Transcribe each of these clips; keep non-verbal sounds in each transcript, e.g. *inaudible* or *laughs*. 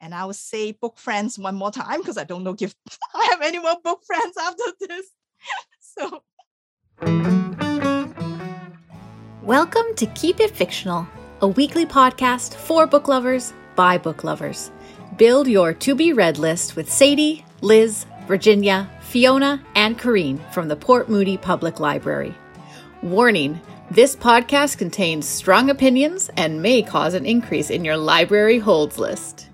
And I will say book friends one more time because I don't know if *laughs* I have any more book friends after this. *laughs* so. Welcome to Keep It Fictional, a weekly podcast for book lovers by book lovers. Build your to be read list with Sadie, Liz, Virginia, Fiona, and Corrine from the Port Moody Public Library. Warning this podcast contains strong opinions and may cause an increase in your library holds list.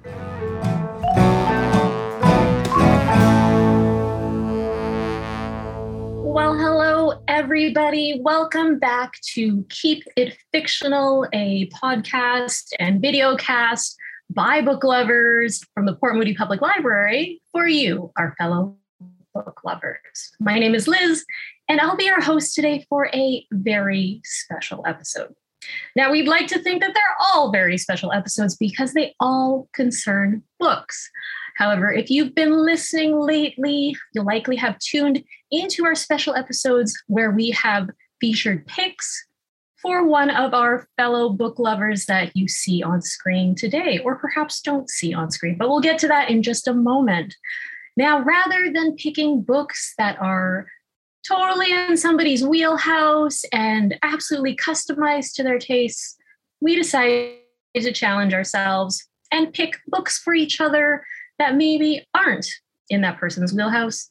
Well, hello, everybody. Welcome back to Keep It Fictional, a podcast and video cast by book lovers from the Port Moody Public Library for you, our fellow book lovers. My name is Liz, and I'll be your host today for a very special episode. Now, we'd like to think that they're all very special episodes because they all concern books. However, if you've been listening lately, you'll likely have tuned into our special episodes where we have featured picks for one of our fellow book lovers that you see on screen today, or perhaps don't see on screen. But we'll get to that in just a moment. Now, rather than picking books that are totally in somebody's wheelhouse and absolutely customized to their tastes, we decided to challenge ourselves and pick books for each other that maybe aren't in that person's wheelhouse.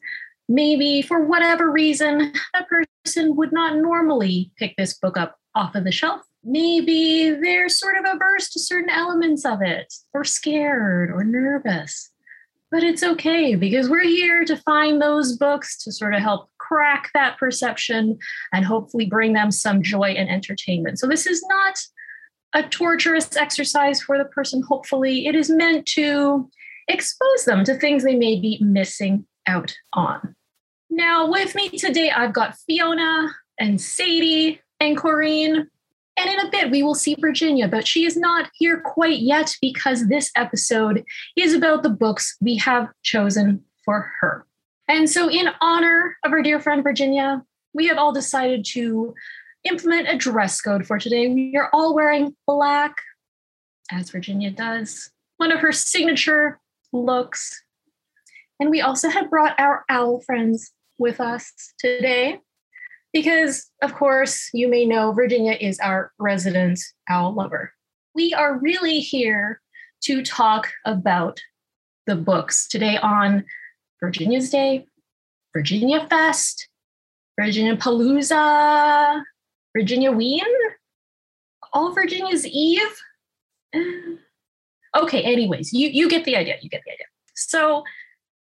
Maybe for whatever reason, that person would not normally pick this book up off of the shelf. Maybe they're sort of averse to certain elements of it, or scared, or nervous. But it's okay because we're here to find those books to sort of help crack that perception and hopefully bring them some joy and entertainment. So, this is not a torturous exercise for the person, hopefully. It is meant to expose them to things they may be missing out on. Now, with me today, I've got Fiona and Sadie and Corrine. And in a bit, we will see Virginia, but she is not here quite yet because this episode is about the books we have chosen for her. And so, in honor of our dear friend Virginia, we have all decided to implement a dress code for today. We are all wearing black, as Virginia does, one of her signature looks. And we also have brought our owl friends with us today because, of course, you may know Virginia is our resident owl lover. We are really here to talk about the books today on Virginia's Day, Virginia Fest, Virginia Palooza, Virginia Ween, all Virginia's Eve. Okay, anyways, you, you get the idea. You get the idea. So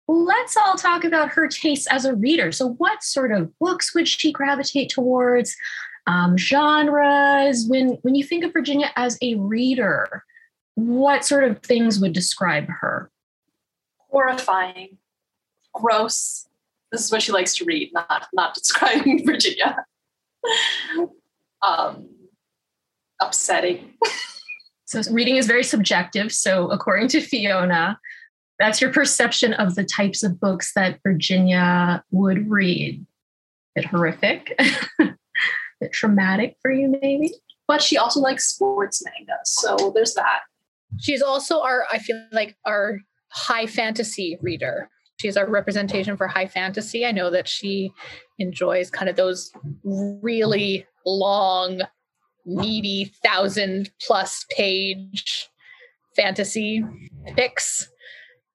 let's all talk about her tastes as a reader. So, what sort of books would she gravitate towards? Um, genres. When when you think of Virginia as a reader, what sort of things would describe her? Horrifying, gross. This is what she likes to read, not not *laughs* describing Virginia. *laughs* um, upsetting. *laughs* so reading is very subjective. So according to Fiona, that's your perception of the types of books that Virginia would read. A bit horrific, *laughs* a bit traumatic for you, maybe. But she also likes sports manga, so there's that. She's also our, I feel like, our high fantasy reader. She's our representation for high fantasy. I know that she enjoys kind of those really long, meaty, thousand plus page fantasy picks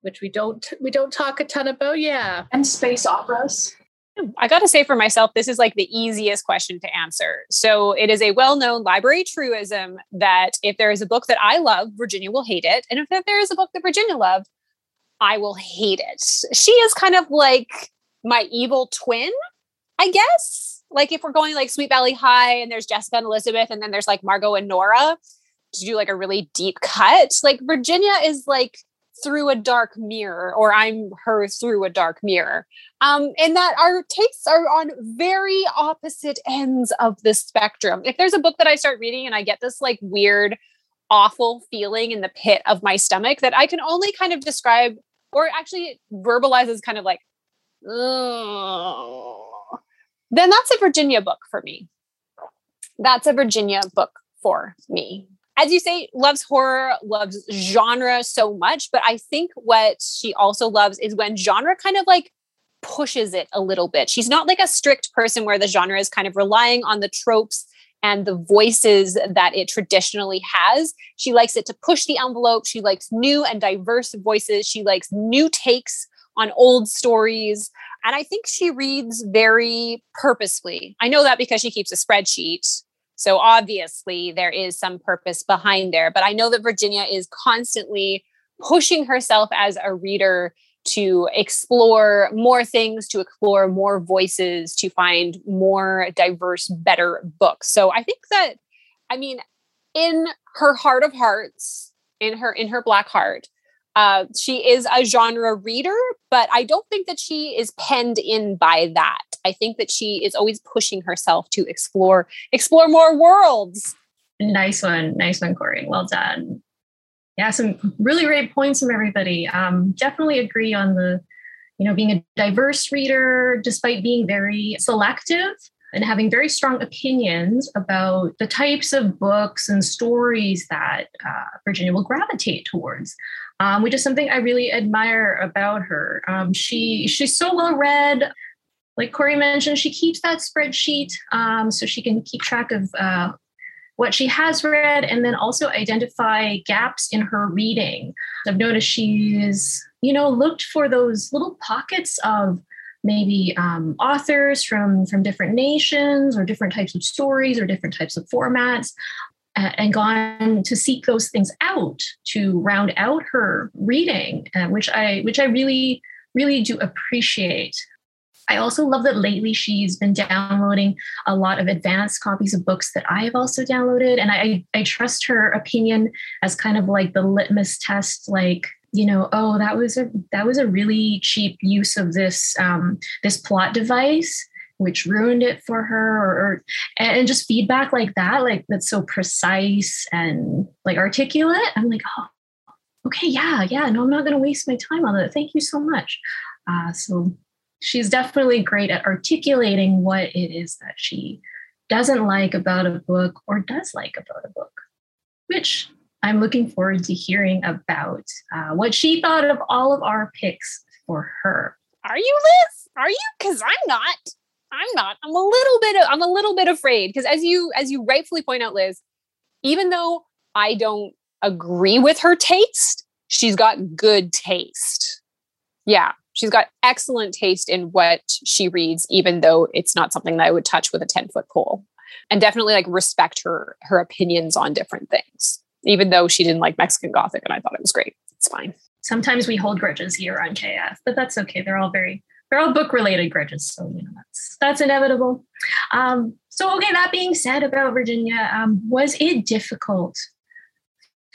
which we don't we don't talk a ton about. Yeah. And space operas. I got to say for myself, this is like the easiest question to answer. So it is a well known library truism that if there is a book that I love, Virginia will hate it. And if there is a book that Virginia loved, I will hate it. She is kind of like my evil twin, I guess. Like if we're going like Sweet Valley High and there's Jessica and Elizabeth, and then there's like Margot and Nora to do like a really deep cut. Like Virginia is like through a dark mirror or I'm her through a dark mirror. Um, and that our tastes are on very opposite ends of the spectrum. If there's a book that I start reading and I get this like weird, awful feeling in the pit of my stomach that I can only kind of describe or actually verbalize as kind of like, then that's a Virginia book for me. That's a Virginia book for me. as you say, loves horror, loves genre so much. But I think what she also loves is when genre kind of like pushes it a little bit. She's not like a strict person where the genre is kind of relying on the tropes and the voices that it traditionally has. She likes it to push the envelope. She likes new and diverse voices. She likes new takes on old stories. And I think she reads very purposefully. I know that because she keeps a spreadsheet. So obviously there is some purpose behind there. But I know that Virginia is constantly pushing herself as a reader to explore more things, to explore more voices, to find more diverse, better books. So I think that, I mean, in her heart of hearts, in her in her black heart, uh, she is a genre reader, but I don't think that she is penned in by that. I think that she is always pushing herself to explore explore more worlds. Nice one, nice one, Corey. Well done yeah, some really great points from everybody. Um, definitely agree on the, you know, being a diverse reader despite being very selective and having very strong opinions about the types of books and stories that uh, Virginia will gravitate towards, um, which is something I really admire about her. Um, she she's so well read. Like Corey mentioned, she keeps that spreadsheet um, so she can keep track of uh, what she has read and then also identify gaps in her reading. I've noticed she's, you know, looked for those little pockets of maybe um, authors from from different nations or different types of stories or different types of formats uh, and gone to seek those things out to round out her reading uh, which i which i really really do appreciate I also love that lately she's been downloading a lot of advanced copies of books that I have also downloaded. And I, I trust her opinion as kind of like the litmus test, like, you know, oh, that was a that was a really cheap use of this um, this plot device, which ruined it for her, or, or and just feedback like that, like that's so precise and like articulate. I'm like, oh, okay, yeah, yeah, no, I'm not going to waste my time on that. Thank you so much. Uh, so she's definitely great at articulating what it is that she doesn't like about a book or does like about a book, which I'm looking forward to hearing about uh, what she thought of all of our picks for her. Are you Liz? Are you? Because I'm not. I'm not. I'm a little bit. I'm a little bit afraid because as you as you rightfully point out, Liz, even though I don't agree with her taste, she's got good taste. Yeah, she's got excellent taste in what she reads, even though it's not something that I would touch with a 10 foot pole. And definitely like respect her her opinions on different things, even though she didn't like Mexican Gothic and I thought it was great. It's fine. Sometimes we hold grudges here on KF, but that's okay. They're all very they're all book related grudges, so you know that's that's inevitable. Um, so okay, that being said about Virginia, um, was it difficult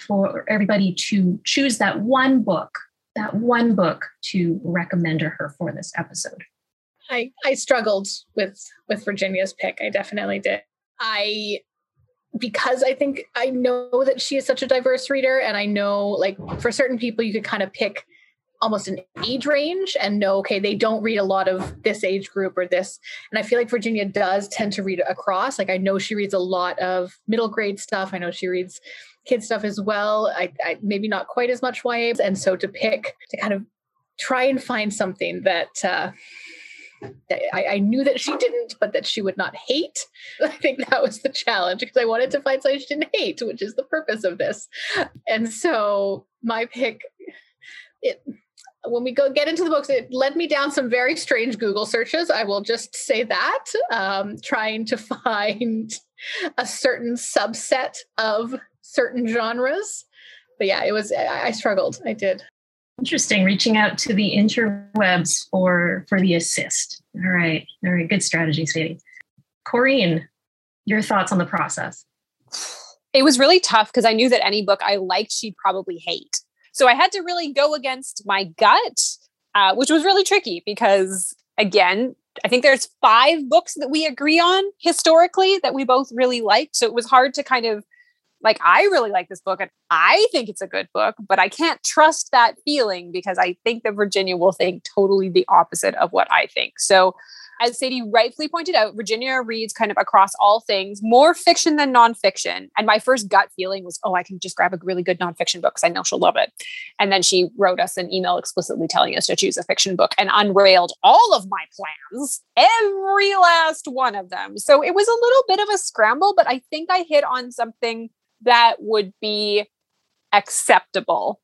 for everybody to choose that one book that one book to recommend to her for this episode? I I struggled with with Virginia's pick. I definitely did. I because I think I know that she is such a diverse reader, and I know like for certain people you could kind of pick almost an age range and know okay they don't read a lot of this age group or this and i feel like virginia does tend to read across like i know she reads a lot of middle grade stuff i know she reads kid stuff as well. I, I maybe not quite as much YA, and so to pick to kind of try and find something that. Uh, I, I, knew that she didn't, but that she would not hate. *laughs* I think that was the challenge because I wanted to find something she didn't hate, which is the purpose of this. And so my pick, it when we go get into the books, it led me down some very strange Google searches. I will just say that, um, trying to *laughs* find a certain subset of certain genres. But yeah, it was I, struggled. I did. Interesting. Reaching out to the interwebs for for the assist. All right. All right. Good strategy, Sadie. Corrine, your thoughts on the process? It was really tough because I knew that any book I liked, she'd probably hate. So I had to really go against my gut, uh, which was really tricky because, again, I think there's five books that we agree on historically that we both really liked. So it was hard to kind of like I really like this book and I think it's a good book, but I can't trust that feeling because I think that Virginia will think totally the opposite of what I think. So as Sadie rightfully pointed out, Virginia reads kind of across all things, more fiction than nonfiction. And my first gut feeling was, oh, I can just grab a really good nonfiction book because I know she'll love it. And then she wrote us an email explicitly telling us to choose a fiction book and unrailed all of my plans, every last one of them. So it was a little bit of a scramble, but I think I hit on something that would be acceptable.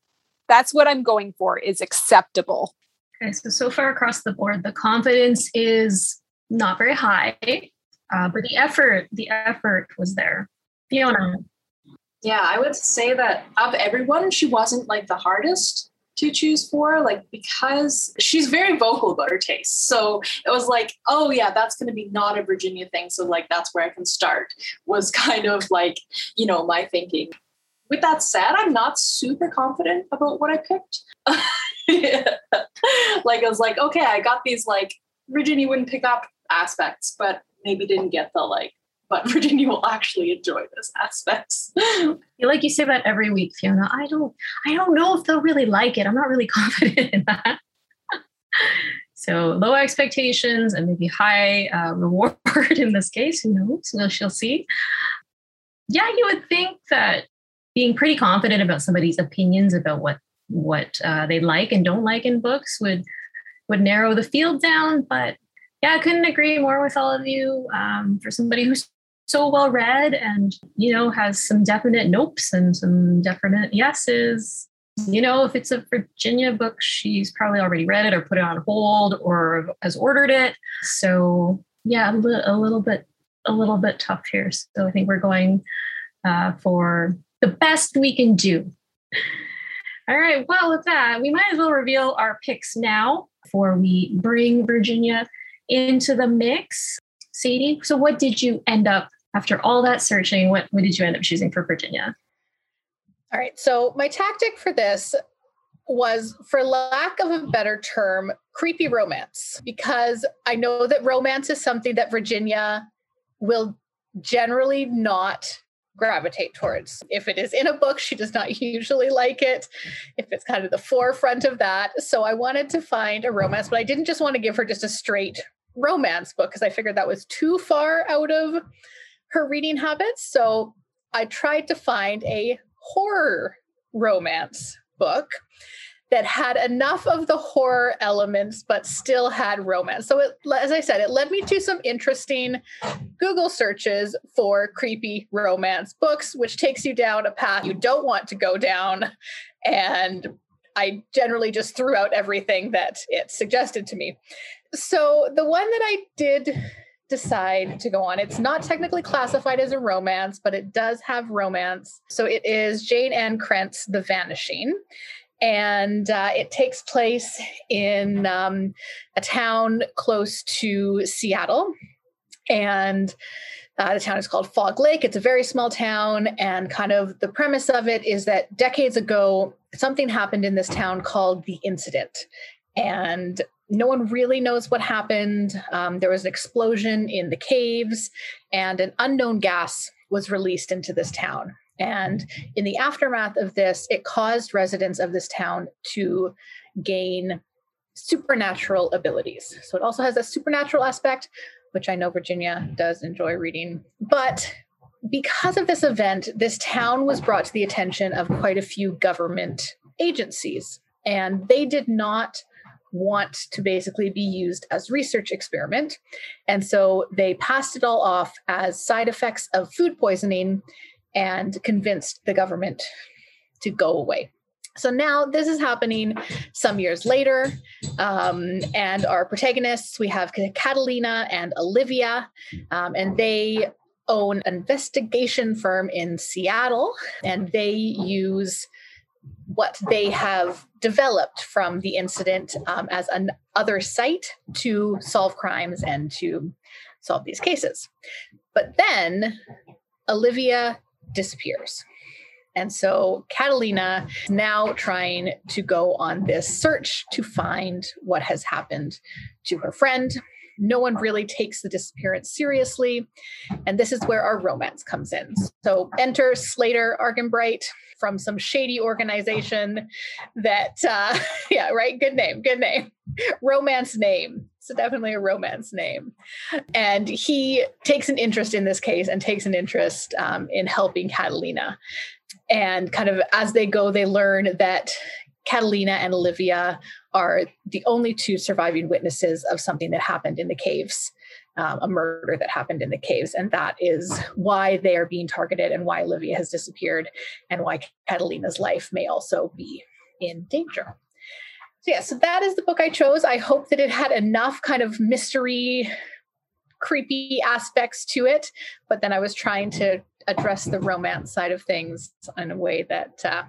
That's what I'm going for is acceptable. Okay, so so far across the board, the confidence is not very high, uh, but the effort, the effort was there. Fiona. Yeah, I would say that of everyone, she wasn't like the hardest to choose for, like because she's very vocal about her tastes. So it was like, oh yeah, that's going to be not a Virginia thing. So like that's where I can start. Was *laughs* kind of like you know my thinking. With that said, I'm not super confident about what I picked. *laughs* *laughs* like I was like, okay, I got these like Virginia wouldn't pick up aspects, but maybe didn't get the like, but *laughs* Virginia will actually enjoy this aspects. *laughs* like you say that every week, Fiona. I don't I don't know if they'll really like it. I'm not really confident in that. so low expectations and maybe high uh, reward in this case. Who knows? Well, she'll see. Yeah, you would think that being pretty confident about somebody's opinions about what what uh, they like and don't like in books would would narrow the field down. But yeah, I couldn't agree more with all of you. Um, for somebody who's so well read and you know has some definite nopes and some definite yeses. You know, if it's a Virginia book, she's probably already read it or put it on hold or has ordered it. So yeah, a, li- a little bit a little bit tough here. So I think we're going uh, for the best we can do. All right. Well, with that, we might as well reveal our picks now before we bring Virginia into the mix. Sadie, so what did you end up after all that searching? What, what did you end up choosing for Virginia? All right. So my tactic for this was, for lack of a better term, creepy romance, because I know that romance is something that Virginia will generally not gravitate towards. If it is in a book, she does not *laughs* usually like it. If it's kind of the forefront of that. So I wanted to find a romance, but I didn't just want to give her just a straight romance book because I figured that was too far out of her reading habits. So I tried to find a horror romance book that had enough of the horror elements but still had romance. So it, as I said, it led me to some interesting Google searches for creepy romance books, which takes you down a path you don't want to go down. And I generally just threw out everything that it suggested to me. So the one that I did decide to go on. It's not technically classified as a romance, but it does have romance. So it is Jayne Ann Krentz' The Vanishing and uh, it takes place in um, a town close to Seattle. And uh, the town is called Fog Lake. It's a very small town. And kind of the premise of it is that decades ago, something happened in this town called the incident. And no one really knows what happened. Um, there was an explosion in the caves, and an unknown gas was released into this town. And in the aftermath of this, it caused residents of this town to gain supernatural abilities. So it also has a supernatural aspect, which I know Virginia does enjoy reading. But because of this event, this town was brought to the attention of quite a few government agencies, and they did not want to basically be used as research experiment and so they passed it all off as side effects of food poisoning and convinced the government to go away. So now this is happening some years later. Um, and our protagonists, we have Catalina and Olivia, um, and they own an investigation firm in Seattle, and they use what they have developed from the incident um, as another site to solve crimes and to solve these cases. But then Olivia disappears. And so Catalina now trying to go on this search to find what has happened to her friend. No one really takes the disappearance seriously. And this is where our romance comes in. So enter Slater Arganbright from some shady organization that, uh, *laughs* yeah, right? Good name, good name. Romance name. It's definitely a romance name. And he takes an interest in this case and takes an interest um, in helping Catalina. And kind of as they go, they learn that Catalina and Olivia are the only two surviving witnesses of something that happened in the caves, um, a murder that happened in the caves. And that is why they are being targeted and why Olivia has disappeared and why Catalina's life may also be in danger. So, yeah, so that is the book I chose. I hope that it had enough kind of mystery, creepy aspects to it, but then I was trying to address the romance side of things in a way that uh,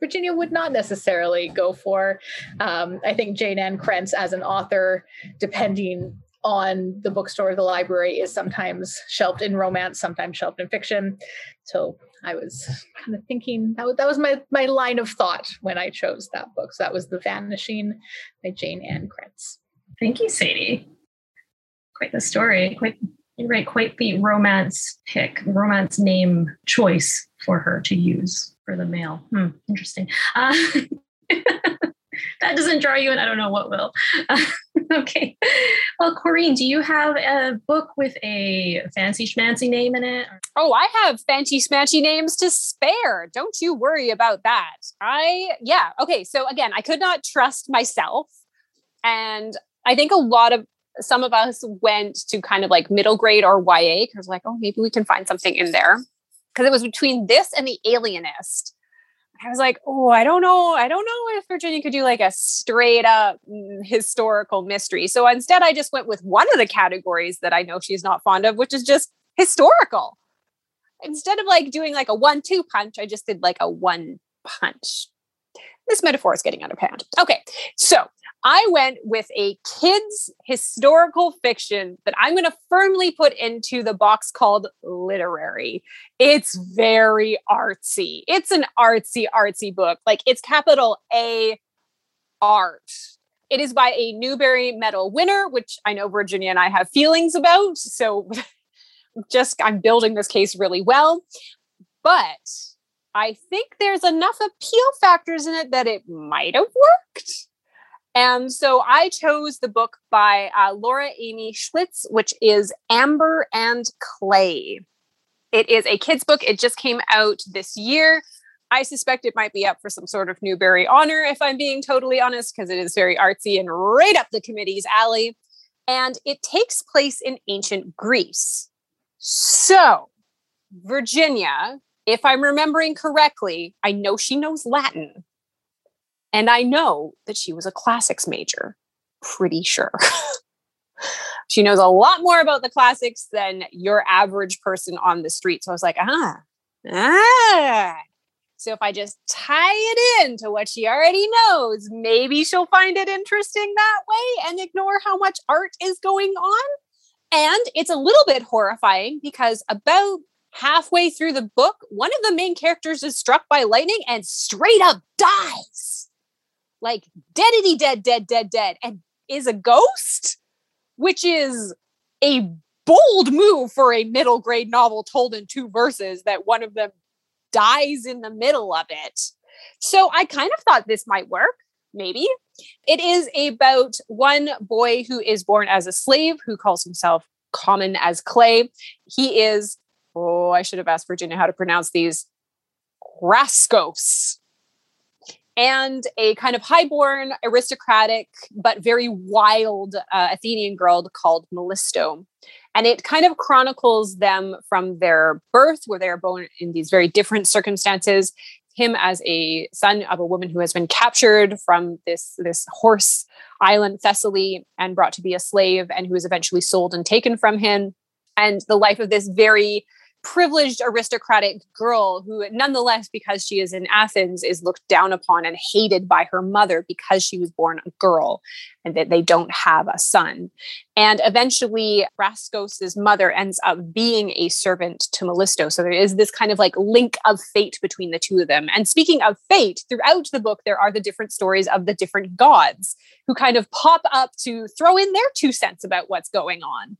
Virginia would not necessarily go for. Um, I think Jayne Ann Krentz, as an author, depending on the bookstore, the library, is sometimes shelved in romance, sometimes shelved in fiction. So I was kind of thinking that was, that was my my line of thought when I chose that book. So that was The Vanishing by Jayne Ann Krentz. Thank you, Sadie. Quite the story. Quite you're right. Quite the romance pick, romance name choice for her to use for the male. Hmm, interesting. Uh, *laughs* *laughs* that doesn't draw you in. I don't know what will. Uh, *laughs* okay. Well, Corrine, do you have a book with a fancy schmancy name in it? Oh, I have fancy schmancy names to spare. Don't you worry about that. I, yeah. Okay. So again, I could not trust myself. And I think a lot of some of us went to kind of like middle grade or YA because like, oh, maybe we can find something in there. Because it was between this and the alienist I was like, oh, I don't know. I don't know if Virginia could do like a straight up mm, historical mystery. So instead, I just went with one of the categories that I know she's not fond of, which is just historical. Instead of like doing like a one two punch, I just did like a one punch. This metaphor is getting out of hand. Okay. So I went with a kids historical fiction that I'm going to firmly put into the box called literary. It's very artsy. It's an artsy, artsy book. Like it's capital A art. It is by a Newbery Medal winner, which I know Virginia and I have feelings about. So *laughs* just I'm building this case really well. But I think there's enough appeal factors in it that it might have worked. And so I chose the book by uh, Laura Amy Schlitz, which is Amber and Clay. It is a kid's book. It just came out this year. I suspect it might be up for some sort of Newbery honor, if I'm being totally honest, because it is very artsy and right up the committee's alley. And it takes place in ancient Greece. So, Virginia, if I'm remembering correctly, I know she knows Latin. And I know that she was a classics major, pretty sure. *laughs* she knows a lot more about the classics than your average person on the street. So I was like, ah, ah. So if I just tie it in to what she already knows, maybe she'll find it interesting that way and ignore how much art is going on. And it's a little bit horrifying because about halfway through the book, one of the main characters is struck by lightning and straight up dies like deadity dead, dead, dead, dead, and is a ghost, which is a bold move for a middle grade novel told in two verses that one of them dies in the middle of it. So I kind of thought this might work, maybe. It is about one boy who is born as a slave who calls himself common as clay. He is, oh, I should have asked Virginia how to pronounce these. Rhaskos and a kind of highborn, aristocratic, but very wild uh, Athenian girl called Melisto. And it kind of chronicles them from their birth, where they are born in these very different circumstances. Him as a son of a woman who has been captured from this, this horse island, Thessaly, and brought to be a slave, and who is eventually sold and taken from him. And the life of this very privileged aristocratic girl who nonetheless because she is in athens is looked down upon and hated by her mother because she was born a girl and that they don't have a son. And eventually Rhaskos's mother ends up being a servant to melisto. So there is this kind of like link of fate between the two of them. And speaking of fate throughout the book there are the different stories of the different gods who kind of pop up to throw in their two cents about what's going on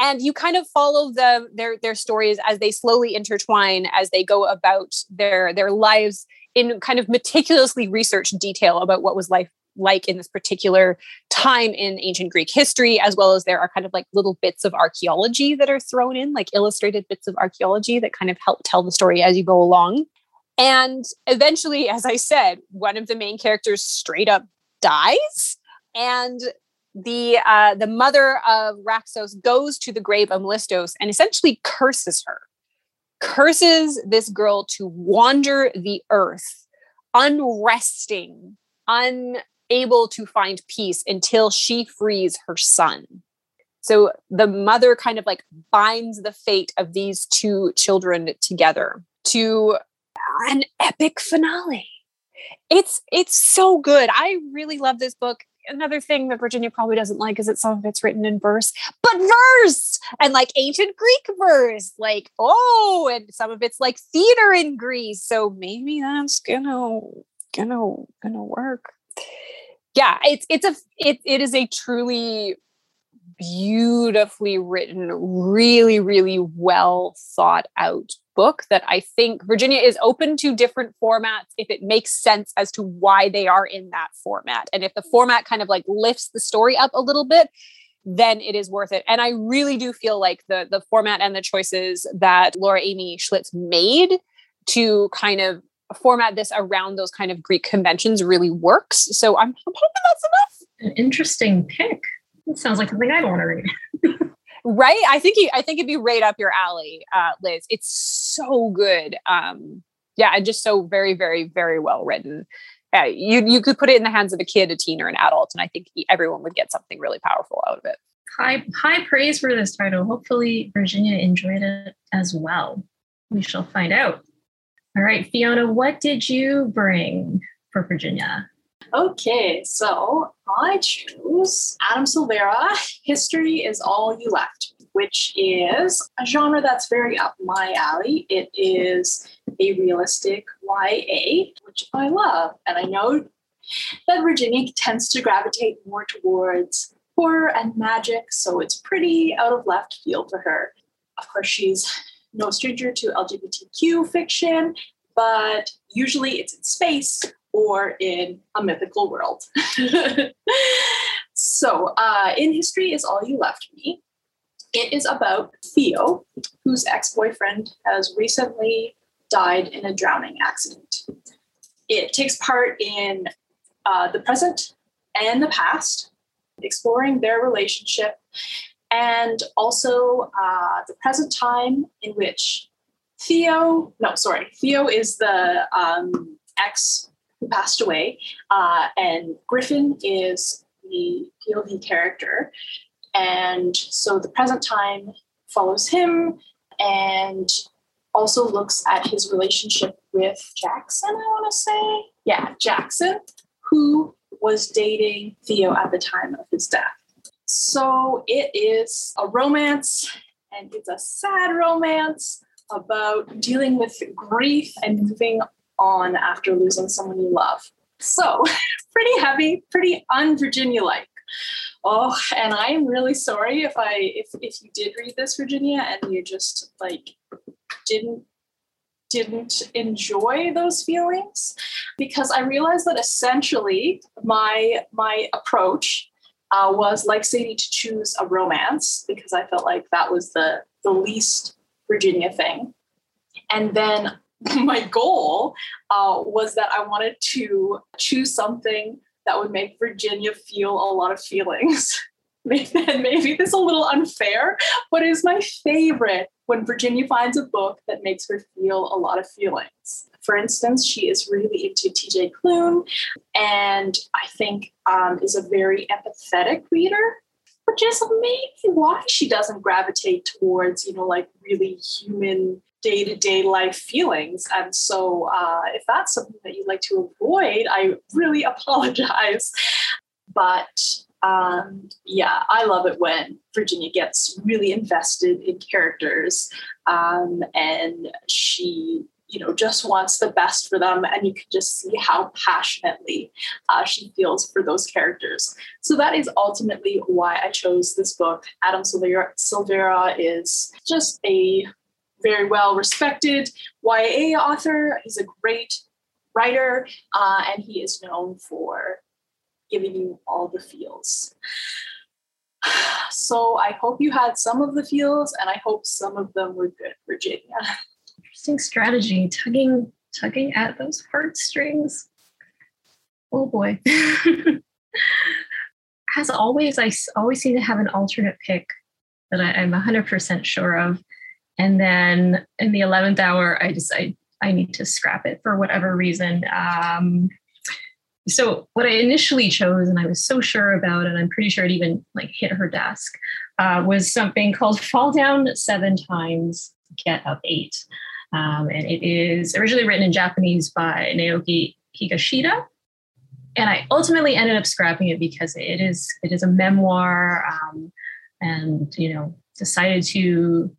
and you kind of follow the their their stories as they slowly intertwine as they go about their their lives in kind of meticulously researched detail about what was life like in this particular time in ancient Greek history, as well as there are kind of like little bits of archaeology that are thrown in, like illustrated bits of archaeology that kind of help tell the story as you go along. And eventually, as I said, one of the main characters straight up dies. And the uh, the mother of Rhaskos goes to the grave of Melisto's and essentially curses her, curses this girl to wander the earth, unresting, unable to find peace until she frees her son. So the mother kind of like binds the fate of these two children together to an epic finale. It's it's so good. I really love this book another thing that Virginia probably doesn't like is that some of it's written in verse, but verse and like ancient Greek verse, like oh, and some of it's like theater in Greece. So maybe that's gonna gonna gonna work. Yeah, it's it's a it it is a truly beautifully written, really, really well thought out book that I think Virginia is open to different formats if it makes sense as to why they are in that format. And if the mm. format kind of like lifts the story up a little bit, then it is worth it. And I really do feel like the the format and the choices that Laura Amy Schlitz made to kind of format this around those kind of Greek conventions really works. So I'm, I'm hoping that's enough. An interesting pick. It sounds like something I'd want to read. *laughs* right? I think you i think it'd be right up your alley uh liz. It's so good um yeah and just so very very very well written. Uh, you you could put it in the hands of a kid a teen or an adult and i think everyone would get something really powerful out of it. High high praise for this title. Hopefully virginia enjoyed it as well. We shall find out. All right fiona what did you bring for virginia Okay, so I choose Adam Silvera, History is All You Left, which is a genre that's very up my alley. It is a realistic YA, which I love. And I know that Virginia tends to gravitate more towards horror and magic, so it's pretty out of left field for her. Of course, she's no stranger to LGBTQ fiction, but usually it's in space or in a mythical world. *laughs* so, uh, in history is all you left me. It is about Theo, whose ex boyfriend has recently died in a drowning accident. It takes part in uh, the present and the past, exploring their relationship, and also uh, the present time in which Theo, no, sorry, Theo is the um, ex who passed away, uh, and Griffin is the POV character. And so the present time follows him and also looks at his relationship with Jackson, I want to say. Yeah, Jackson, who was dating Theo at the time of his death. So it is a romance, and it's a sad romance about dealing with grief and moving on after losing someone you love. So, *laughs* pretty heavy, pretty un-Virginia like. Oh, and I am really sorry if I if if you did read this, Virginia, and you just like didn't didn't enjoy those feelings because I realized that essentially my my approach uh, was like Sadie to choose a romance because I felt like that was the the least Virginia thing. And then *laughs* my goal uh, was that I wanted to choose something that would make Virginia feel a lot of feelings. *laughs* *laughs* maybe, this is a little unfair, but it is my favorite when Virginia finds a book that makes her feel a lot of feelings. For instance, she is really into TJ Klune, and I think um, is a very empathetic reader which is maybe why she doesn't gravitate towards, you know, like really human day to day life feelings. And so, uh, if that's something that you'd like to avoid, I really *laughs* apologize. But um, yeah, I love it when Virginia gets really invested in characters um, and she you know just wants the best for them and you can just see how passionately uh, she feels for those characters so that is ultimately why i chose this book adam silvera, silvera is just a very well respected YA author. He's a great writer, uh, and he is known for giving you all the feels. *sighs* So I hope you had some of the feels, and I hope some of them were good, Virginia. Interesting strategy, tugging tugging at those heartstrings. Oh boy. *laughs* As always, I always seem to have an alternate pick that I, am 100% sure of. And then in the 11th hour, I decide I need to scrap it for whatever reason. Um, so what I initially chose, and I was so sure about, and I'm pretty sure it even like hit her desk, uh, was something called "Fall Down Seven Times, Get Up Eight," um, and it is originally written in Japanese by Naoki Higashida, and I ultimately ended up scrapping it because it is it is a memoir, um, and you know decided to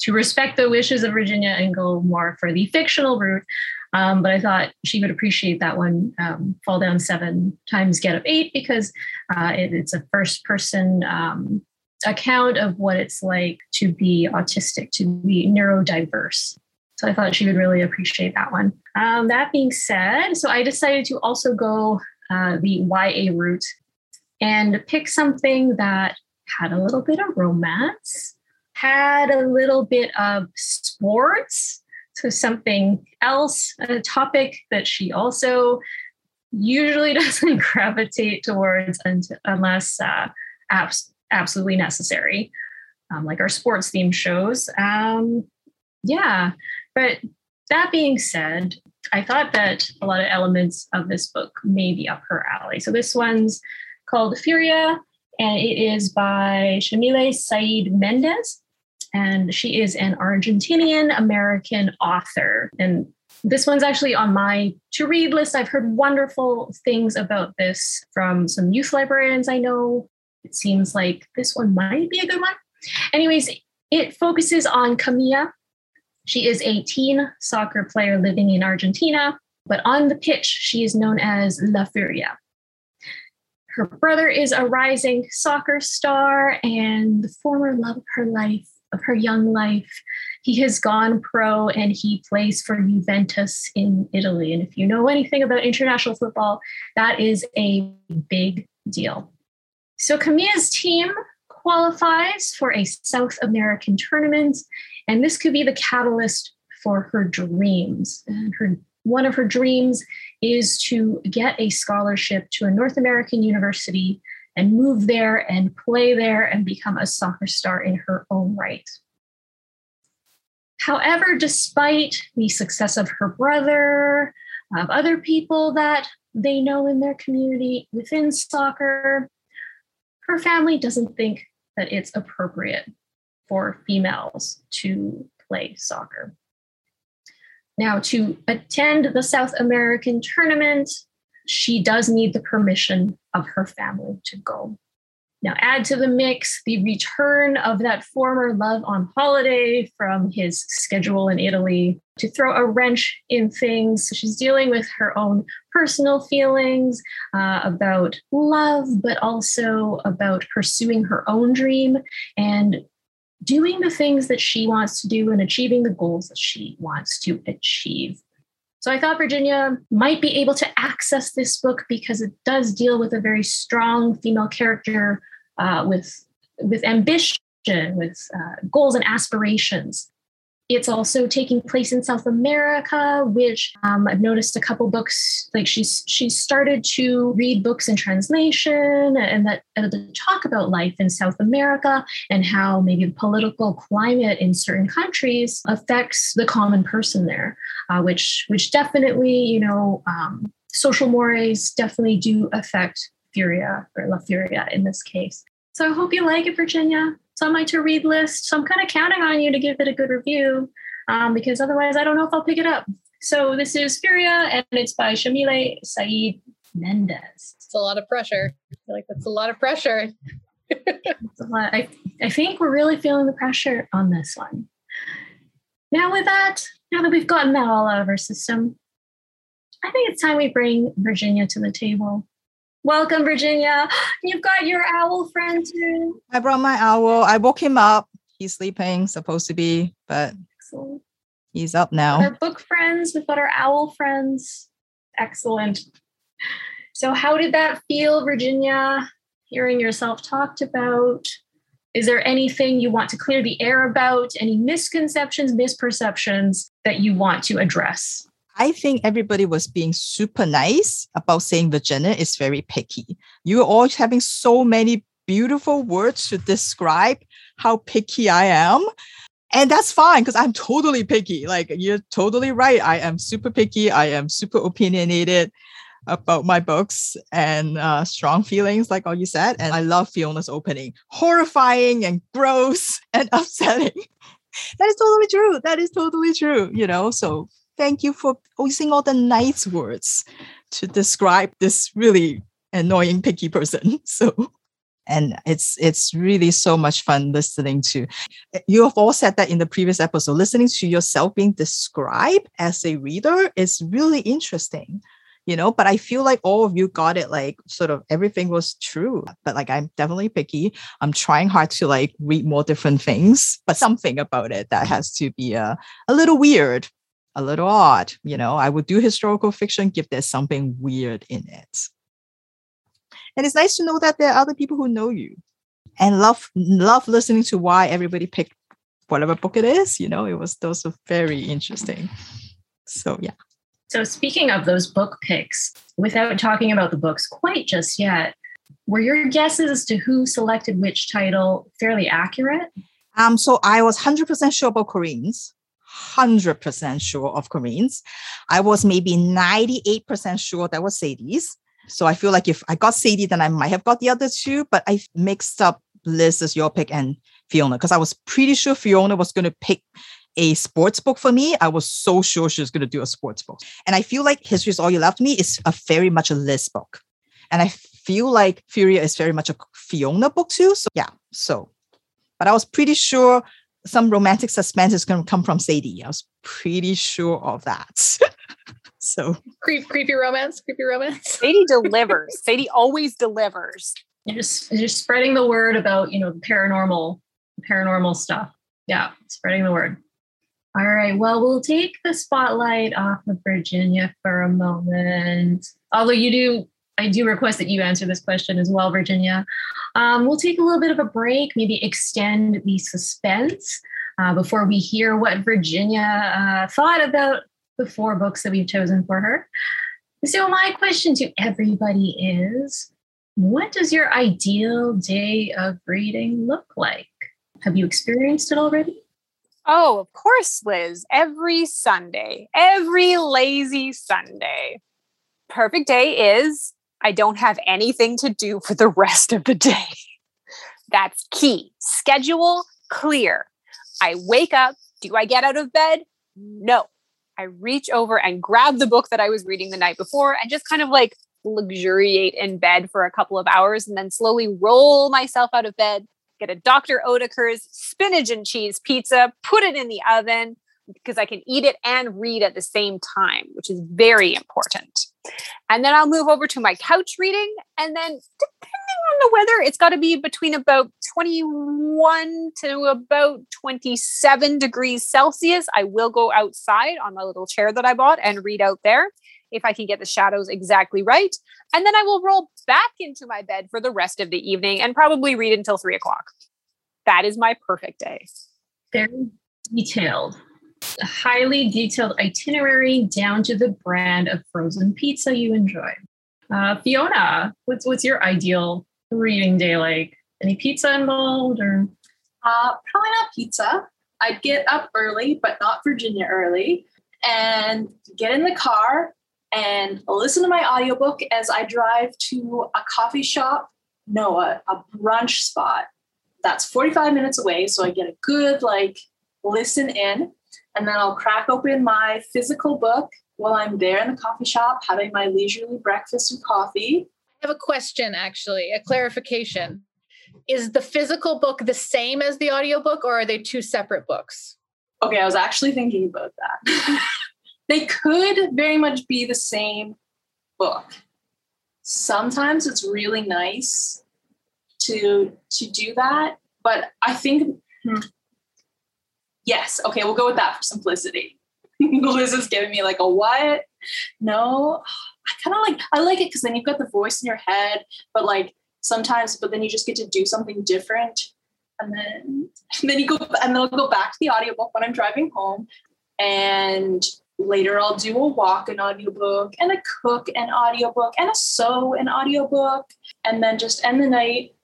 to respect the wishes of Virginia and go more for the fictional route. Um, but I thought she would appreciate that one, um, Fall Down Seven Times Get Up Eight, because uh, it, it's a first person um, account of what it's like to be autistic, to be neurodiverse. So I thought she would really appreciate that one. Um, that being said, so I decided to also go uh, the YA route and pick something that had a little bit of romance, had a little bit of sports, So, something else, a topic that she also usually *laughs* doesn't gravitate towards unless uh, abs- absolutely necessary, um, like our sports themed shows. Um, yeah, but that being said, I thought that a lot of elements of this book may be up her alley. So this one's called Furia, and it is by Yamile Saied Méndez and she is an Argentinian American author. And this one's actually on my to read list. I've heard wonderful things about this from some youth librarians I know. It seems like this one might be a good one. Anyways, it focuses on Camila. She is a teen soccer player living in Argentina, but on the pitch, she is known as La Furia. Her brother is a rising soccer star and the former love of her life of her young life. He has gone pro and he plays for Juventus in Italy. And if you know anything about international football, that is a big deal. So Camila's team qualifies for a South American tournament, and this could be the catalyst for her dreams. And her one of her dreams is to get a scholarship to a North American university and move there and play there and become a soccer star in her own right. However, despite the success of her brother, of other people that they know in their community within soccer, her family doesn't think that it's appropriate for females to play soccer. Now, to attend the South American tournament, she does need the permission of her family to go. Now, add to the mix the return of that former love on holiday from his schedule in Italy to throw a wrench in things. She's dealing with her own personal feelings uh, about love, but also about pursuing her own dream and doing the things that she wants to do and achieving the goals that she wants to achieve. So I thought Virginia might be able to access this book because it does deal with a very strong female character uh, with with ambition, with uh, goals and aspirations. It's also taking place in South America, which um, I've noticed a couple books. Like she's she's started to read books in translation and that uh, talk about life in South America and how maybe the political climate in certain countries affects the common person there, uh, which which definitely you know um, social mores definitely do affect Furia or La Furia in this case. So I hope you like it, Virginia it's on my to read list. So I'm kind of counting on you to give it a good review um, because otherwise I don't know if I'll pick it up. So this is Furia and it's by Yamile Saied Méndez. It's a lot of pressure. I feel like that's a lot of pressure. *laughs* lot. I, I think we're really feeling the pressure on this one. Now, with that, now that we've gotten that all out of our system, I think it's time we bring Virginia to the table. Welcome, Virginia. You've got your owl friend too. I brought my owl. I woke him up. He's sleeping, supposed to be, but Excellent. he's up now. Our book friends, we've got our owl friends. Excellent. So, how did that feel, Virginia? Hearing yourself talked about? Is there anything you want to clear the air about? Any misconceptions, misperceptions that you want to address? I think everybody was being super nice about saying Virginia is very picky. You're all having so many beautiful words to describe how picky I am. And that's fine because I'm totally picky. Like you're totally right. I am super picky. I am super opinionated about my books and uh, strong feelings, like all you said. And I love Fiona's opening. Horrifying and gross *laughs* and upsetting. that is totally true. That is totally true. You know, so thank you for using all the nice words to describe this really annoying picky person. *laughs* So and it's it's really so much fun listening to you have all said that in the previous episode listening to yourself being described as a reader is really interesting you know but i feel like all of you got it like sort of everything was true but like i'm definitely picky i'm trying hard to like read more different things but something about it that has to be a, a little weird a little odd you know i would do historical fiction if there's something weird in it. And it's nice to know that there are other people who know you and love love listening to why everybody picked whatever book it is you know it was those are very interesting. So yeah. So, speaking of those book picks, without talking about the books quite just yet, were your guesses as to who selected which title fairly accurate? Um, so I was 100% sure about Corinne's, 100% sure of Corinne's. I was maybe 98% sure that was Sadie's. So I feel like if I got Sadie, then I might have got the other two, but I mixed up Liz's your pick and Fiona because I was pretty sure Fiona was going to pick a sports book for me. I was so sure she was going to do a sports book. And I feel like History is All You Left Me is a very much a Liz book. And I feel like Furia is very much a Fiona book too. So yeah, so, but I was pretty sure some romantic suspense is going to come from Sadie. I was pretty sure of that. *laughs* so Creep, creepy romance, creepy romance. Sadie *laughs* delivers. Sadie always delivers. You're just you're just spreading the word about you know the paranormal, paranormal stuff. Yeah, spreading the word. All right. Well, we'll take the spotlight off of Virginia for a moment. Although you do, I do request that you answer this question as well, Virginia. Um, we'll take a little bit of a break, maybe extend the suspense uh, before we hear what Virginia uh, thought about the four books that we've chosen for her. So, my question to everybody is what does your ideal day of reading look like? Have you experienced it already? Oh, of course, Liz. Every Sunday, every lazy Sunday. Perfect day is I don't have anything to do for the rest of the day. That's key. Schedule clear. I wake up. Do I get out of bed? No. I reach over and grab the book that I was reading the night before and just kind of like luxuriate in bed for a couple of hours and then slowly roll myself out of bed, get a Dr. Oetker's spinach and cheese pizza, put it in the oven because I can eat it and read at the same time, which is very important. And then I'll move over to my couch reading. And then, depending on the weather, it's got to be between about 21 to about 27 degrees Celsius. I will go outside on my little chair that I bought and read out there if I can get the shadows exactly right. And then I will roll back into my bed for the rest of the evening and probably read until three o'clock. That is my perfect day. Very detailed, highly detailed itinerary down to the brand of frozen pizza you enjoy. Uh, Fiona, what's what's your ideal reading day like? Any pizza involved or? Uh, probably not pizza. I'd get up early, but not Virginia early, and get in the car and listen to my audiobook as I drive to a coffee shop, no, a, a brunch spot that's 45 minutes away. So I get a good like listen in. And then I'll crack open my physical book while I'm there in the coffee shop having my leisurely breakfast and coffee. I have a question actually, a clarification. Is the physical book the same as the audiobook or are they two separate books? Okay, I was actually thinking about that. *laughs* they could very much be the same book. Sometimes it's really nice to to do that, but I think hmm, yes, okay, we'll go with that for simplicity. *laughs* Liz is giving me like a what? No, I kind of like I like it because then you've got the voice in your head, but like sometimes, but then you just get to do something different. And then and *laughs* then you go and then I'll go back to the audiobook when I'm driving home. And later I'll do a walk an audiobook and a cook an audiobook and a sew an audiobook. And then just end the night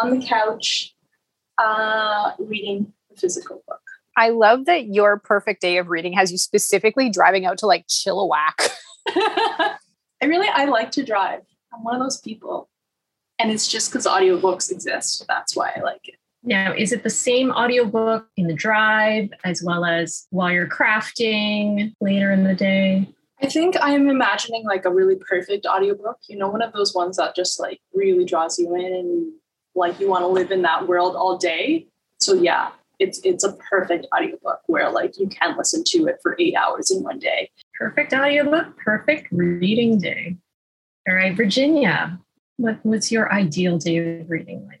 on the couch uh, reading a physical book. I love that your perfect day of reading has you specifically driving out to like Chilliwack. *laughs* I really I like to drive. I'm one of those people. And it's just because audiobooks exist. That's why I like it. Now, is it the same audiobook in the drive as well as while you're crafting later in the day? I think I'm imagining like a really perfect audiobook, you know, one of those ones that just like really draws you in and like you want to live in that world all day. So yeah, it's it's a perfect audiobook where like you can listen to it for 8 hours in one day. Perfect audiobook, perfect reading day. All right, Virginia, what, what's your ideal day of reading like?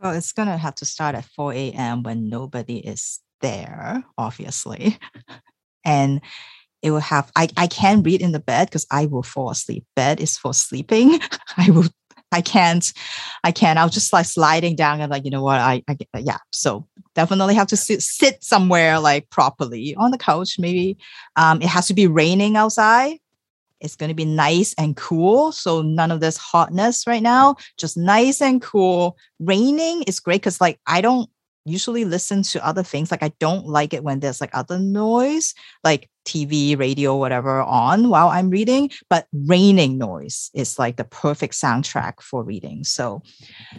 Well, it's gonna have to start at 4 a.m. when nobody is there, obviously. *laughs* and it will have I, I can read in the bed because I will fall asleep. Bed is for sleeping. *laughs* I will I can't, I can't. I'll just like sliding down and like, you know what? I, I yeah. So definitely have to sit, sit somewhere like properly on the couch. Maybe um, it has to be raining outside. It's going to be nice and cool. So none of this hotness right now, just nice and cool. Raining is great because like I don't usually listen to other things. Like I don't like it when there's like other noise, like TV, radio, whatever on while I'm reading. But raining noise is like the perfect soundtrack for reading. So,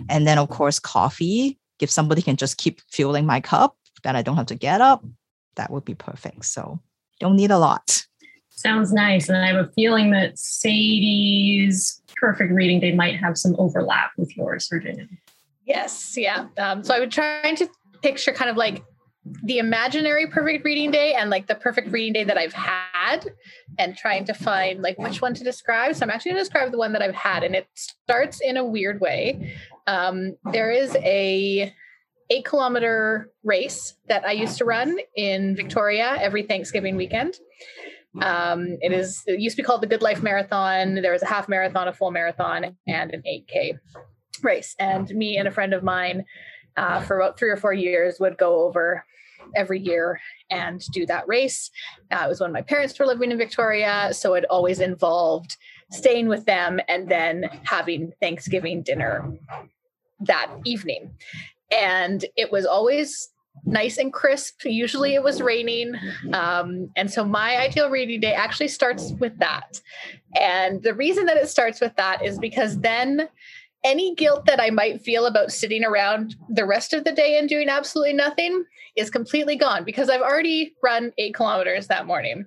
and then of course, coffee. If somebody can just keep filling my cup, that I don't have to get up, that would be perfect. So don't need a lot. Sounds nice. And I have a feeling that Sadie's perfect reading day might have some overlap with yours, Virginia. Yes, yeah. Um, so I was trying to picture kind of like the imaginary perfect reading day and like the perfect reading day that I've had and trying to find like which one to describe. So I'm actually going to describe the one that I've had and it starts in a weird way. Um, there is a eight kilometer race that I used to run in Victoria every Thanksgiving weekend. Um, it is it used to be called the Good Life Marathon. There was a half marathon, a full marathon, and an 8K race. And me and a friend of mine uh, for about three or four years would go over every year and do that race. Uh, it was when my parents were living in Victoria, so it always involved staying with them and then having Thanksgiving dinner that evening. And it was always nice and crisp. Usually it was raining. Um, and so my ideal reading day actually starts with that. And the reason that it starts with that is because then any guilt that I might feel about sitting around the rest of the day and doing absolutely nothing is completely gone because I've already run eight kilometers that morning.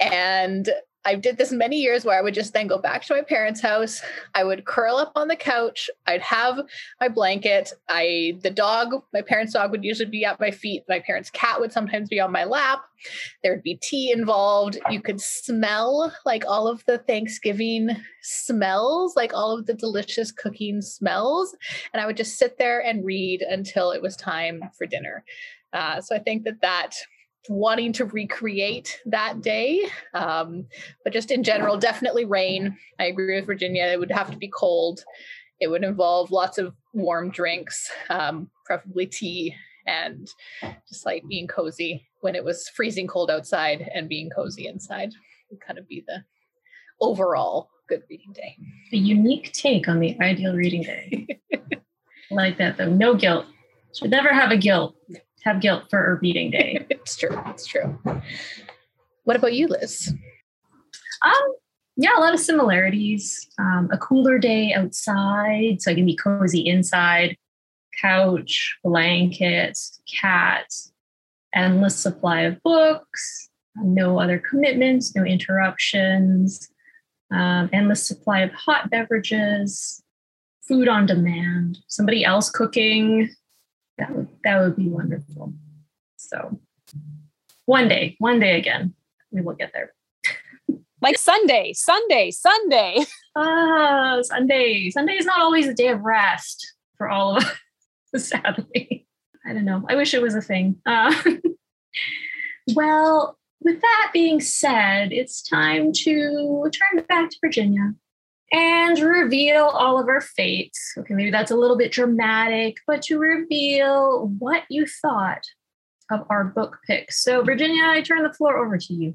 And I did this many years where I would just then go back to my parents' house. I would curl up on the couch. I'd have my blanket. I the dog, my parents' dog would usually be at my feet. My parents' cat would sometimes be on my lap. There'd be tea involved. You could smell like all of the Thanksgiving smells, like all of the delicious cooking smells. And I would just sit there and read until it was time for dinner. Uh, so I think that that wanting to recreate that day. Um, but just in general, definitely rain. I agree with Virginia. It would have to be cold. It would involve lots of warm drinks, um, preferably tea, and just like being cozy when it was freezing cold outside and being cozy inside would kind of be the overall good reading day. A unique take on the ideal reading day. *laughs* like that though. No guilt. Should never have a guilt have guilt for a reading day. it's true. It's true. What about you, Liz? Um, yeah, a lot of similarities. Um, a cooler day outside, so I can be cozy inside. Couch, blanket, cat, endless supply of books, no other commitments, no interruptions, um, endless supply of hot beverages, food on demand, somebody else cooking, that would that would be wonderful. So one day, one day again, we will get there. *laughs* like Sunday, Sunday, Sunday. Ah, Sunday. Sunday is not always a day of rest for all of us, *laughs* sadly. I don't know. I wish it was a thing. Uh, *laughs* well, with that being said, it's time to turn back to Virginia and reveal all of our fates. Okay, maybe that's a little bit dramatic, but to reveal what you thought of our book picks. So, Virginia, I turn the floor over to you.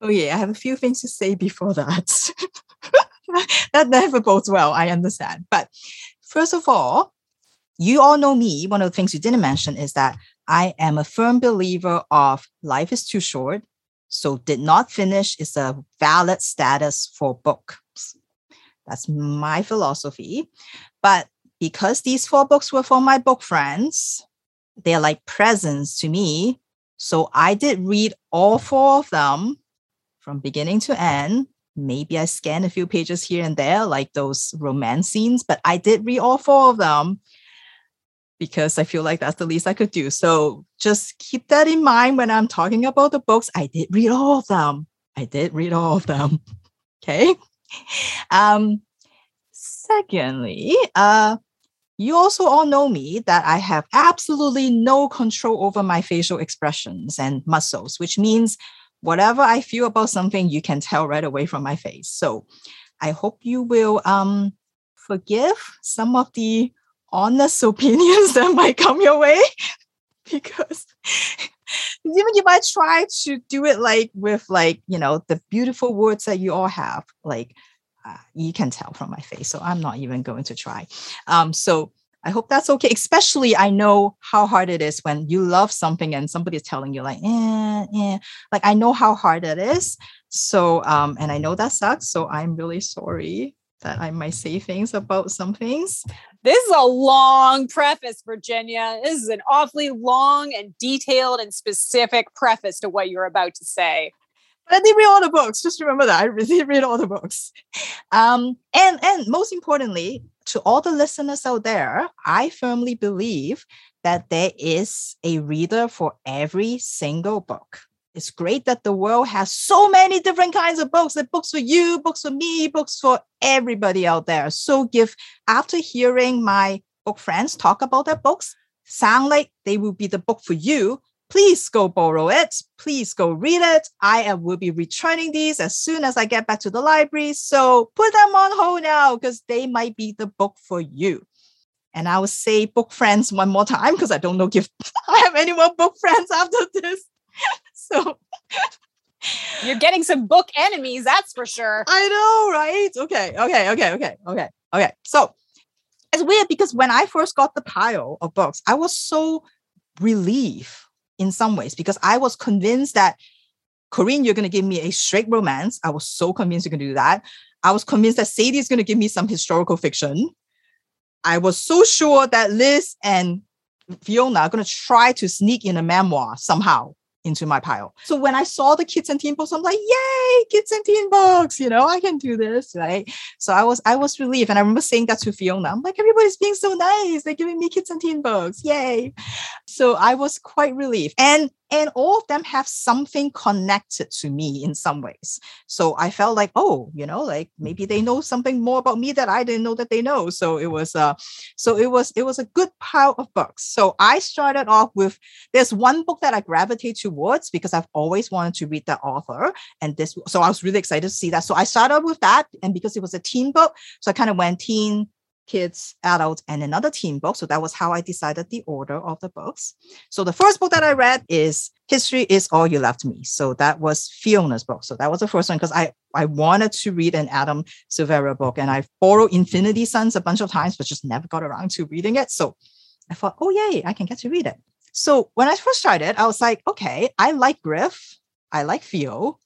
Oh, yeah, I have a few things to say before that. *laughs* that never bodes well, I understand. But first of all, you all know me. One of the things you didn't mention is that I am a firm believer of life is too short. So did not finish is a valid status for books. That's my philosophy. But because these four books were for my book friends, they're like presents to me. So I did read all four of them from beginning to end. Maybe I scanned a few pages here and there, like those romance scenes, but I did read all four of them because I feel like that's the least I could do. So just keep that in mind when I'm talking about the books. I did read all of them. I did read all of them. *laughs* Okay. *laughs* Um, secondly, uh, you also all know me that I have absolutely no control over my facial expressions and muscles, which means whatever I feel about something, you can tell right away from my face. So I hope you will um, forgive some of the honest *laughs* opinions that might come your way *laughs* because even if I try to do it like with like you know the beautiful words that you all have like uh, you can tell from my face so I'm not even going to try um so I hope that's okay especially I know how hard it is when you love something and somebody is telling you like eh, eh. like I know how hard it is so um and I know that sucks so I'm really sorry that I might say things about some things. This is a long preface, Virginia. This is an awfully long and detailed and specific preface to what you're about to say. But I did read all the books. Just remember that I *laughs* did read all the books. Um, and and most importantly, to all the listeners out there, I firmly believe that there is a reader for every single book it's great that the world has so many different kinds of books the books for you books for me books for everybody out there. So give after hearing my book friends talk about their books sound like they will be the book for you please go borrow it. Please go read it. I will be returning these as soon as i get back to the library. So put them on hold now because they might be the book for you. And I will say book friends one more time because I don't know if *laughs* I have any more book friends after this. So you're getting some book enemies, that's for sure. I know, right? Okay, okay, okay, okay, okay, okay. So it's weird because when I first got the pile of books, I was so relieved in some ways because I was convinced that Corinne, you're going to give me a straight romance. I was so convinced you're going to do that. I was convinced that Sadie is going to give me some historical fiction. I was so sure that Liz and Fiona are going to try to sneak in a memoir somehow into my pile. So when I saw the kids and teen books, I'm like, yay, kids and teen books, you know, I can do this, right? So I was I was relieved. And I remember saying that to Fiona. I'm like, everybody's being so nice. They're giving me kids and teen books. Yay. So I was quite relieved. And and all of them have something connected to me in some ways. So i felt like oh you know like maybe they know something more about me that i didn't know that they know. So it was uh so it was it was a good pile of books. So i started off with there's one book that i gravitate towards because i've always wanted to read that author and this so i was really excited to see that. So i started with that and because it was a teen book so i kind of went teen kids, adults, and another teen book. So that was how I decided the order of the books. So the first book that I read is History is All You Left Me. So that was Fiona's book. So that was the first one because I, I wanted to read an Adam Silvera book and I've borrowed Infinity Sons a bunch of times, but just never got around to reading it. So I thought, oh, yay, I can get to read it. So when I first started, I was like, okay, I like Griff. I like Theo.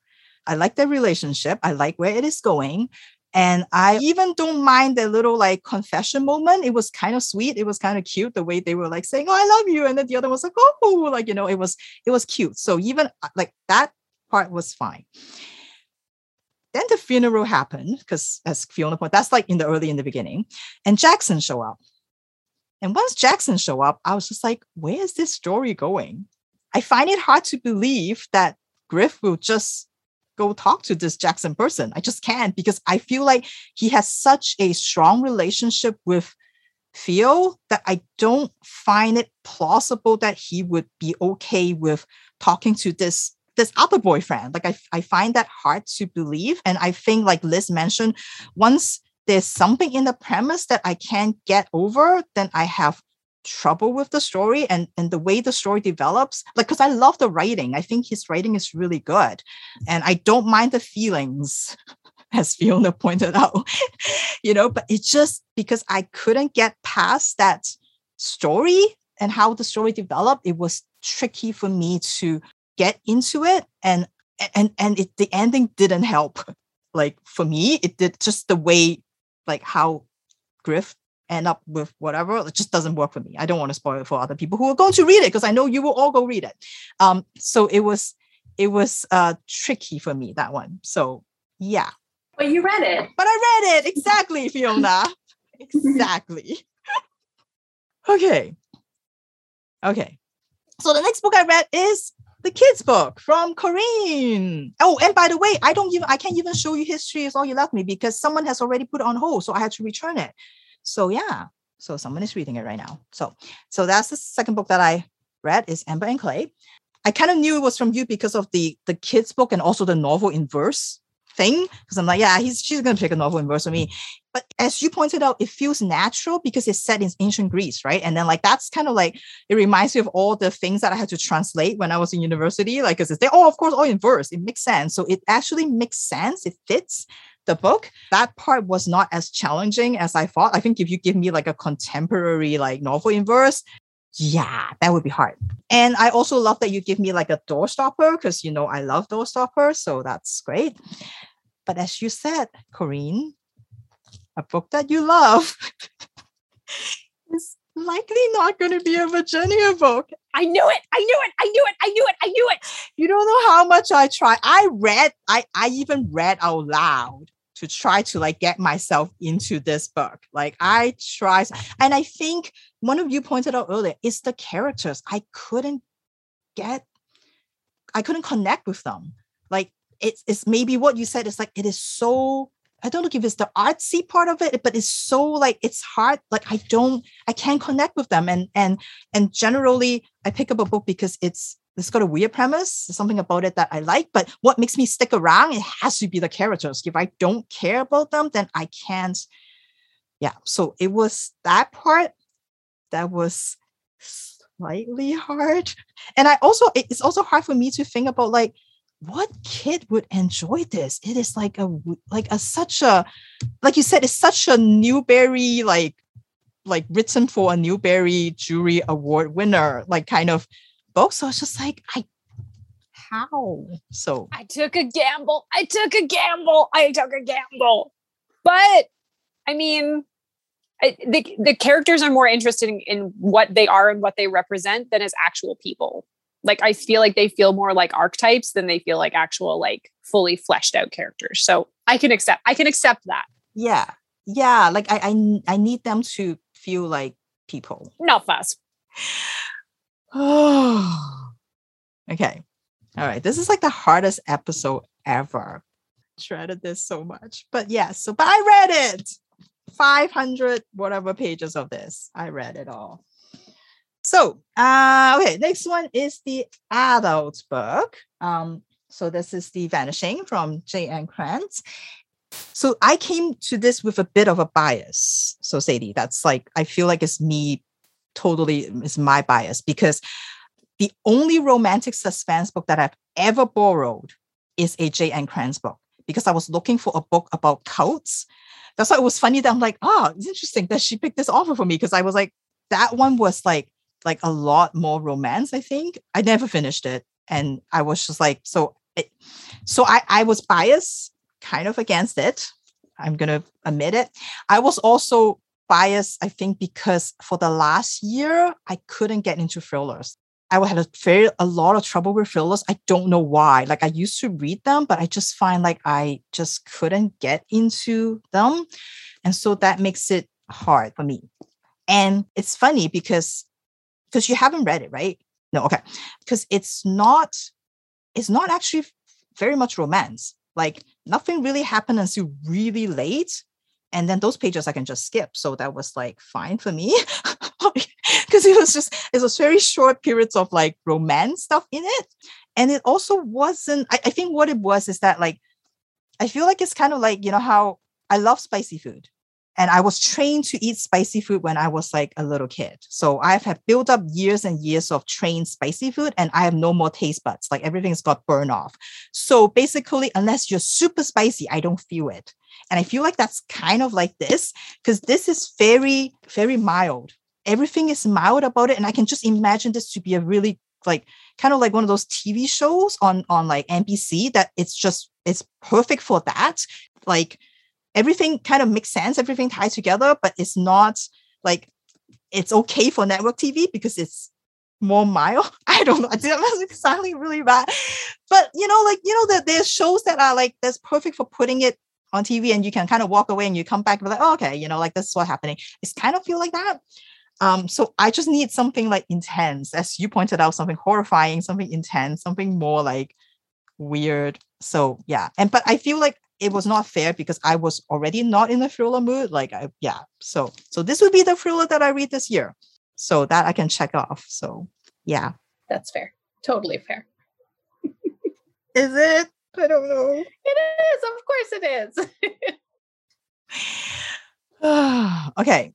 I like their relationship. I like where it is going. And I even don't mind the little like confession moment. It was kind of sweet. It was kind of cute the way they were like saying, "Oh, I love you," and then the other was like, "Oh," like you know, it was it was cute. So even uh, like that part was fine. Then the funeral happened because, as Fiona pointed, that's like in the early in the beginning, and Jackson show up. And once Jackson show up, I was just like, "Where is this story going?" I find it hard to believe that Griff will just go talk to this Jackson person. I just can't because I feel like he has such a strong relationship with Theo that I don't find it plausible that he would be okay with talking to this this other boyfriend. Like I, I find that hard to believe. And I think like Liz mentioned, once there's something in the premise that I can't get over, then I have trouble with the story and and the way the story develops like because i love the writing. I think his writing is really good and i don't mind the feelings *laughs* as fiona pointed *laughs* out you know but it's just because i couldn't get past that story and how the story developed it was tricky for me to get into it and and and it, the ending didn't help. *laughs* Like for me it did just the way like how griff end up with whatever it just doesn't work for me. I don't want to spoil it for other people who are going to read it because i know you will all go read it. Um so it was it was uh tricky for me that one. So yeah. But you read it. But i read it! Exactly fiona. *laughs* Exactly. *laughs* Okay. Okay. So the next book i read is the kids book from Corinne. Oh, and by the way, I don't even I can't even show you history is all you left me because someone has already put it on hold, so I had to return it. So yeah, so someone is reading it right now. So so that's the second book that I read is Amber and Clay. I kind of knew it was from you because of the the kids book and also the novel in verse thing because I'm like, yeah, he's she's gonna pick a novel in verse for me. But as you pointed out, it feels natural because it's set in ancient Greece, right? And then like that's kind of like it reminds me of all the things that I had to translate when I was in university. Like, because it's they oh, of course, all in verse. It makes sense. So it actually makes sense. It fits the book. That part was not as challenging as I thought. I think if you give me like a contemporary like novel in verse, yeah, that would be hard. And I also love that you give me like a door stopper because you know I love door stoppers, so that's great. But as you said, Corinne, a book that you love *laughs* is likely not going to be a Virginia book. I knew it. I knew it. I knew it. I knew it. I knew it. You don't know how much I try. I read, I, I even read out loud to try to like get myself into this book. Like I tried, and I think one of you pointed out earlier is the characters. I couldn't get, I couldn't connect with them. Like it's it's maybe what you said is like it is so I don't know if it's the artsy part of it, but it's so like it's hard. Like I don't, I can't connect with them. And and and generally, I pick up a book because it's it's got a weird premise, something about it that I like. But what makes me stick around, it has to be the characters. If I don't care about them, then I can't. Yeah. So it was that part that was slightly hard. And I also, it's also hard for me to think about like, what kid would enjoy this? It is like a like a such a like you said, it's such a Newbery like like written for a Newbery jury award winner, like kind of book. So it's just like, I how? So I took a gamble. I took a gamble. I took a gamble. But I mean, I, the the characters are more interested in, in what they are and what they represent than as actual people. Like I feel like they feel more like archetypes than they feel like actual like fully fleshed out characters. So I can accept I can accept that. Yeah. Yeah. Like I I, I need them to feel like people. Not fast. *sighs* Okay. All right. This is like the hardest episode ever. Shredded this so much, but yes. So, but I read it. 500 whatever pages of this. I read it all. So, uh, okay. Next one is the adult book. Um, so this is the Vanishing from Jayne Ann Krentz. So I came to this with a bit of a bias. So Sadie, that's like I feel like it's me totally is my bias because the only romantic suspense book that I've ever borrowed is a Jayne Ann Book because I was looking for a book about cults. That's why it was funny that I'm like, oh, it's interesting that she picked this offer for me because I was like, that one was like like a lot more romance. I think I never finished it, and I was just like, so it, so I I was biased, kind of against it. I'm gonna admit it. I was also bias, I think, because for the last year, I couldn't get into thrillers. I had a very a lot of trouble with thrillers. I don't know why. Like I used to read them, but I just find like I just couldn't get into them. And so that makes it hard for me. And it's funny because because you haven't read it, right? No, okay. Because it's not, it's not actually very much romance. Like nothing really happened until really late and then those pages I can just skip. So that was like fine for me. *laughs* Because it was just it was very short periods of like romance stuff in it. and it also wasn't I, I think what it was is that like i feel like it's kind of like you know how i love spicy food and i was trained to eat spicy food when i was like a little kid. So i've had built up years and years of trained spicy food and i have no more taste buds. Like everything's got burned off. So basically unless you're super spicy i don't feel it and i feel like that's kind of like this because this is very very mild. Everything is mild about it and i can just imagine this to be a really like kind of like one of those tv shows on on like nbc that it's just it's perfect for that. Like everything kind of makes sense everything ties together but it's not like it's okay for network tv because it's more mild. *laughs* I don't know. It's sounding really bad. But you know like you know that there's shows that are like that's perfect for putting it on tv and you can kind of walk away and you come back and be like oh, okay you know like this is what's happening it's kind of feel like that um, so I just need something like intense, as you pointed out, something horrifying, something intense, something more like weird. So yeah, and but I feel like it was not fair because I was already not in the thriller mood. Like I yeah, so so this would be the thriller that I read this year. So that I can check off. So yeah. That's fair. Totally fair. is it? I don't know. It is, of course it is. *laughs* *sighs* okay.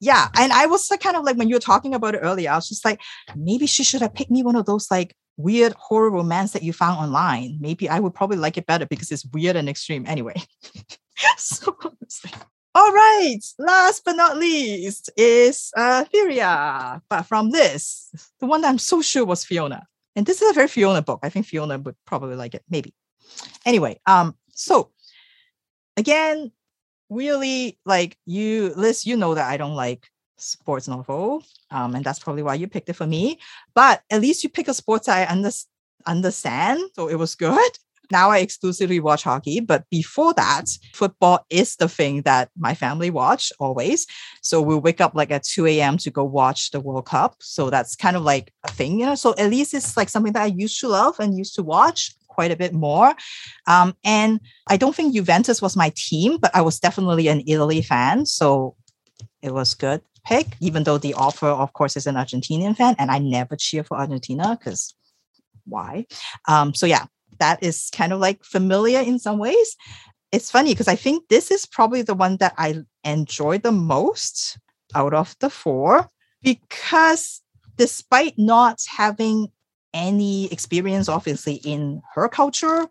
Yeah and i was like kind of like when you were talking about it earlier i was just like maybe she should have picked me one of those like weird horror romance that you found online. Maybe i would probably like it better because it's weird and extreme. Anyway. *laughs* So *laughs* all right last but not least is uh Furia but from this the one that i'm so sure was fiona. And this is a very fiona book. I think fiona would probably like it maybe anyway um so again really like you liz you know that i don't like sports novel um, and that's probably why you picked it for me but at least you pick a sport that i under- understand so it was good. *laughs* Now i exclusively watch hockey but before that football is the thing that my family watch always. So we'll wake up like at 2 a.m to go watch the world cup so that's kind of like a thing you know? So at least it's like something that i used to love and used to watch quite a bit more. Um, and I don't think Juventus was my team, but I was definitely an Italy fan. So it was good pick, even though the author, of course, is an Argentinian fan. And I never cheer for Argentina because why? Um, so yeah, that is kind of like familiar in some ways. It's funny because I think this is probably the one that I enjoy the most out of the four because despite not having any experience, obviously, in her culture,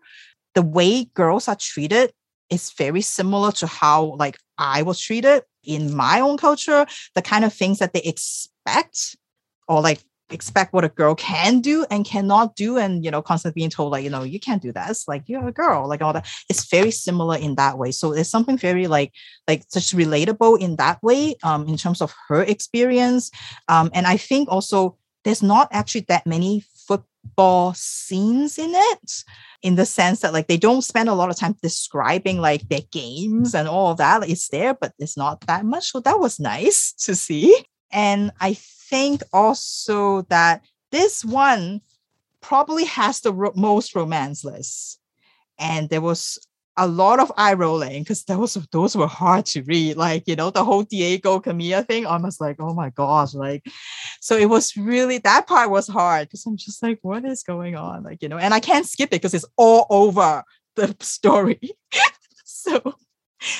the way girls are treated is very similar to how like I was treated in my own culture, the kind of things that they expect or like expect what a girl can do and cannot do and you know constantly being told like you know you can't do that it's like you're a girl like all that. It's very similar in that way. So it's something very like like just relatable in that way um in terms of her experience. Um and i think also there's not actually that many football scenes in it in the sense that like they don't spend a lot of time describing like their games and all that it's there but it's not that much so that was nice *laughs* to see. And i think also that this one probably has the ro- most romance list. And there was a lot of eye rolling because those those were hard to read. Like you know the whole Diego Camila thing. I was like, oh my gosh, like so it was really that part was hard because I'm just like, what is going on? Like you know, and I can't skip it because it's all over the *laughs* story. so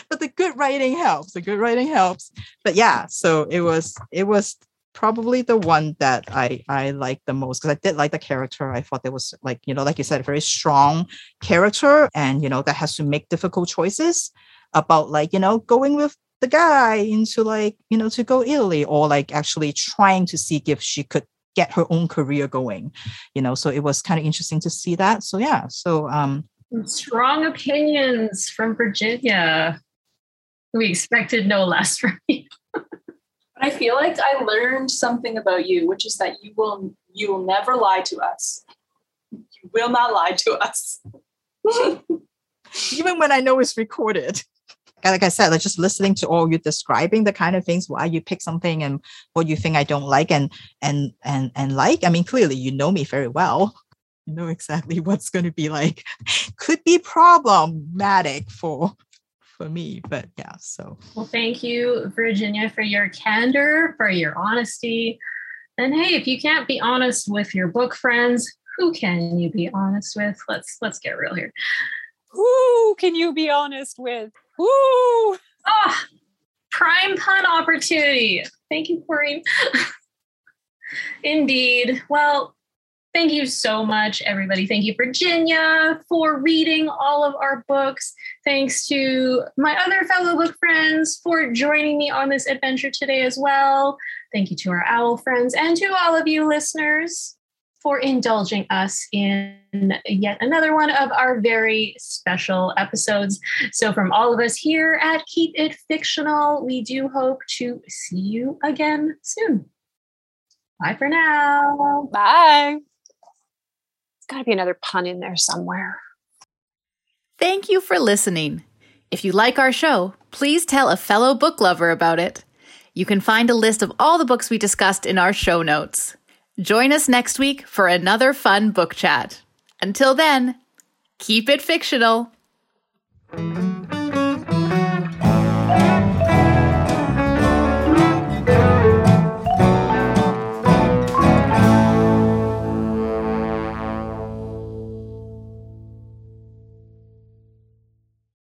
but the good writing helps the good writing helps but yeah so it was it was probably the one that I I like the most because I did like the character. I thought there was like you know like you said a very strong character and you know that has to make difficult choices about like you know going with the guy into like you know to go Italy or like actually trying to see if she could get her own career going you know? So it was kind of interesting to see that. So yeah. So um strong opinions from virginia. We expected no less *laughs* from you But I feel like I learned something about you, which is that you will you will never lie to us. You will not lie to us. *laughs* Even when I know it's recorded. Like I said, like just listening to all you describing the kind of things why you pick something and what you think I don't like and and and and like. I mean, clearly you know me very well. You know exactly *laughs* what's going to be like. Could be problematic for for me. But yeah, so. Well, thank you, Virginia, for your candor, for your honesty. And hey, if you can't be honest with your book friends, who can you be honest with? Let's let's get real here. Who can you be honest with? Who? Ah, prime pun opportunity. Thank you, Corinne. *laughs* Indeed. Well, thank you so much, everybody. Thank you, Virginia, for reading all of our books. Thanks to my other fellow book friends for joining me on this adventure today as well. Thank you to our owl friends and to all of you listeners for indulging us in yet another one of our very special episodes. So, from all of us here at Keep It Fictional, we do hope to see you again soon. Bye for now. Bye. Got to be another pun in there somewhere. Thank you for listening. If you like our show, please tell a fellow book lover about it. You can find a list of all the books we discussed in our show notes. Join us next week for another fun book chat. Until then, keep it fictional.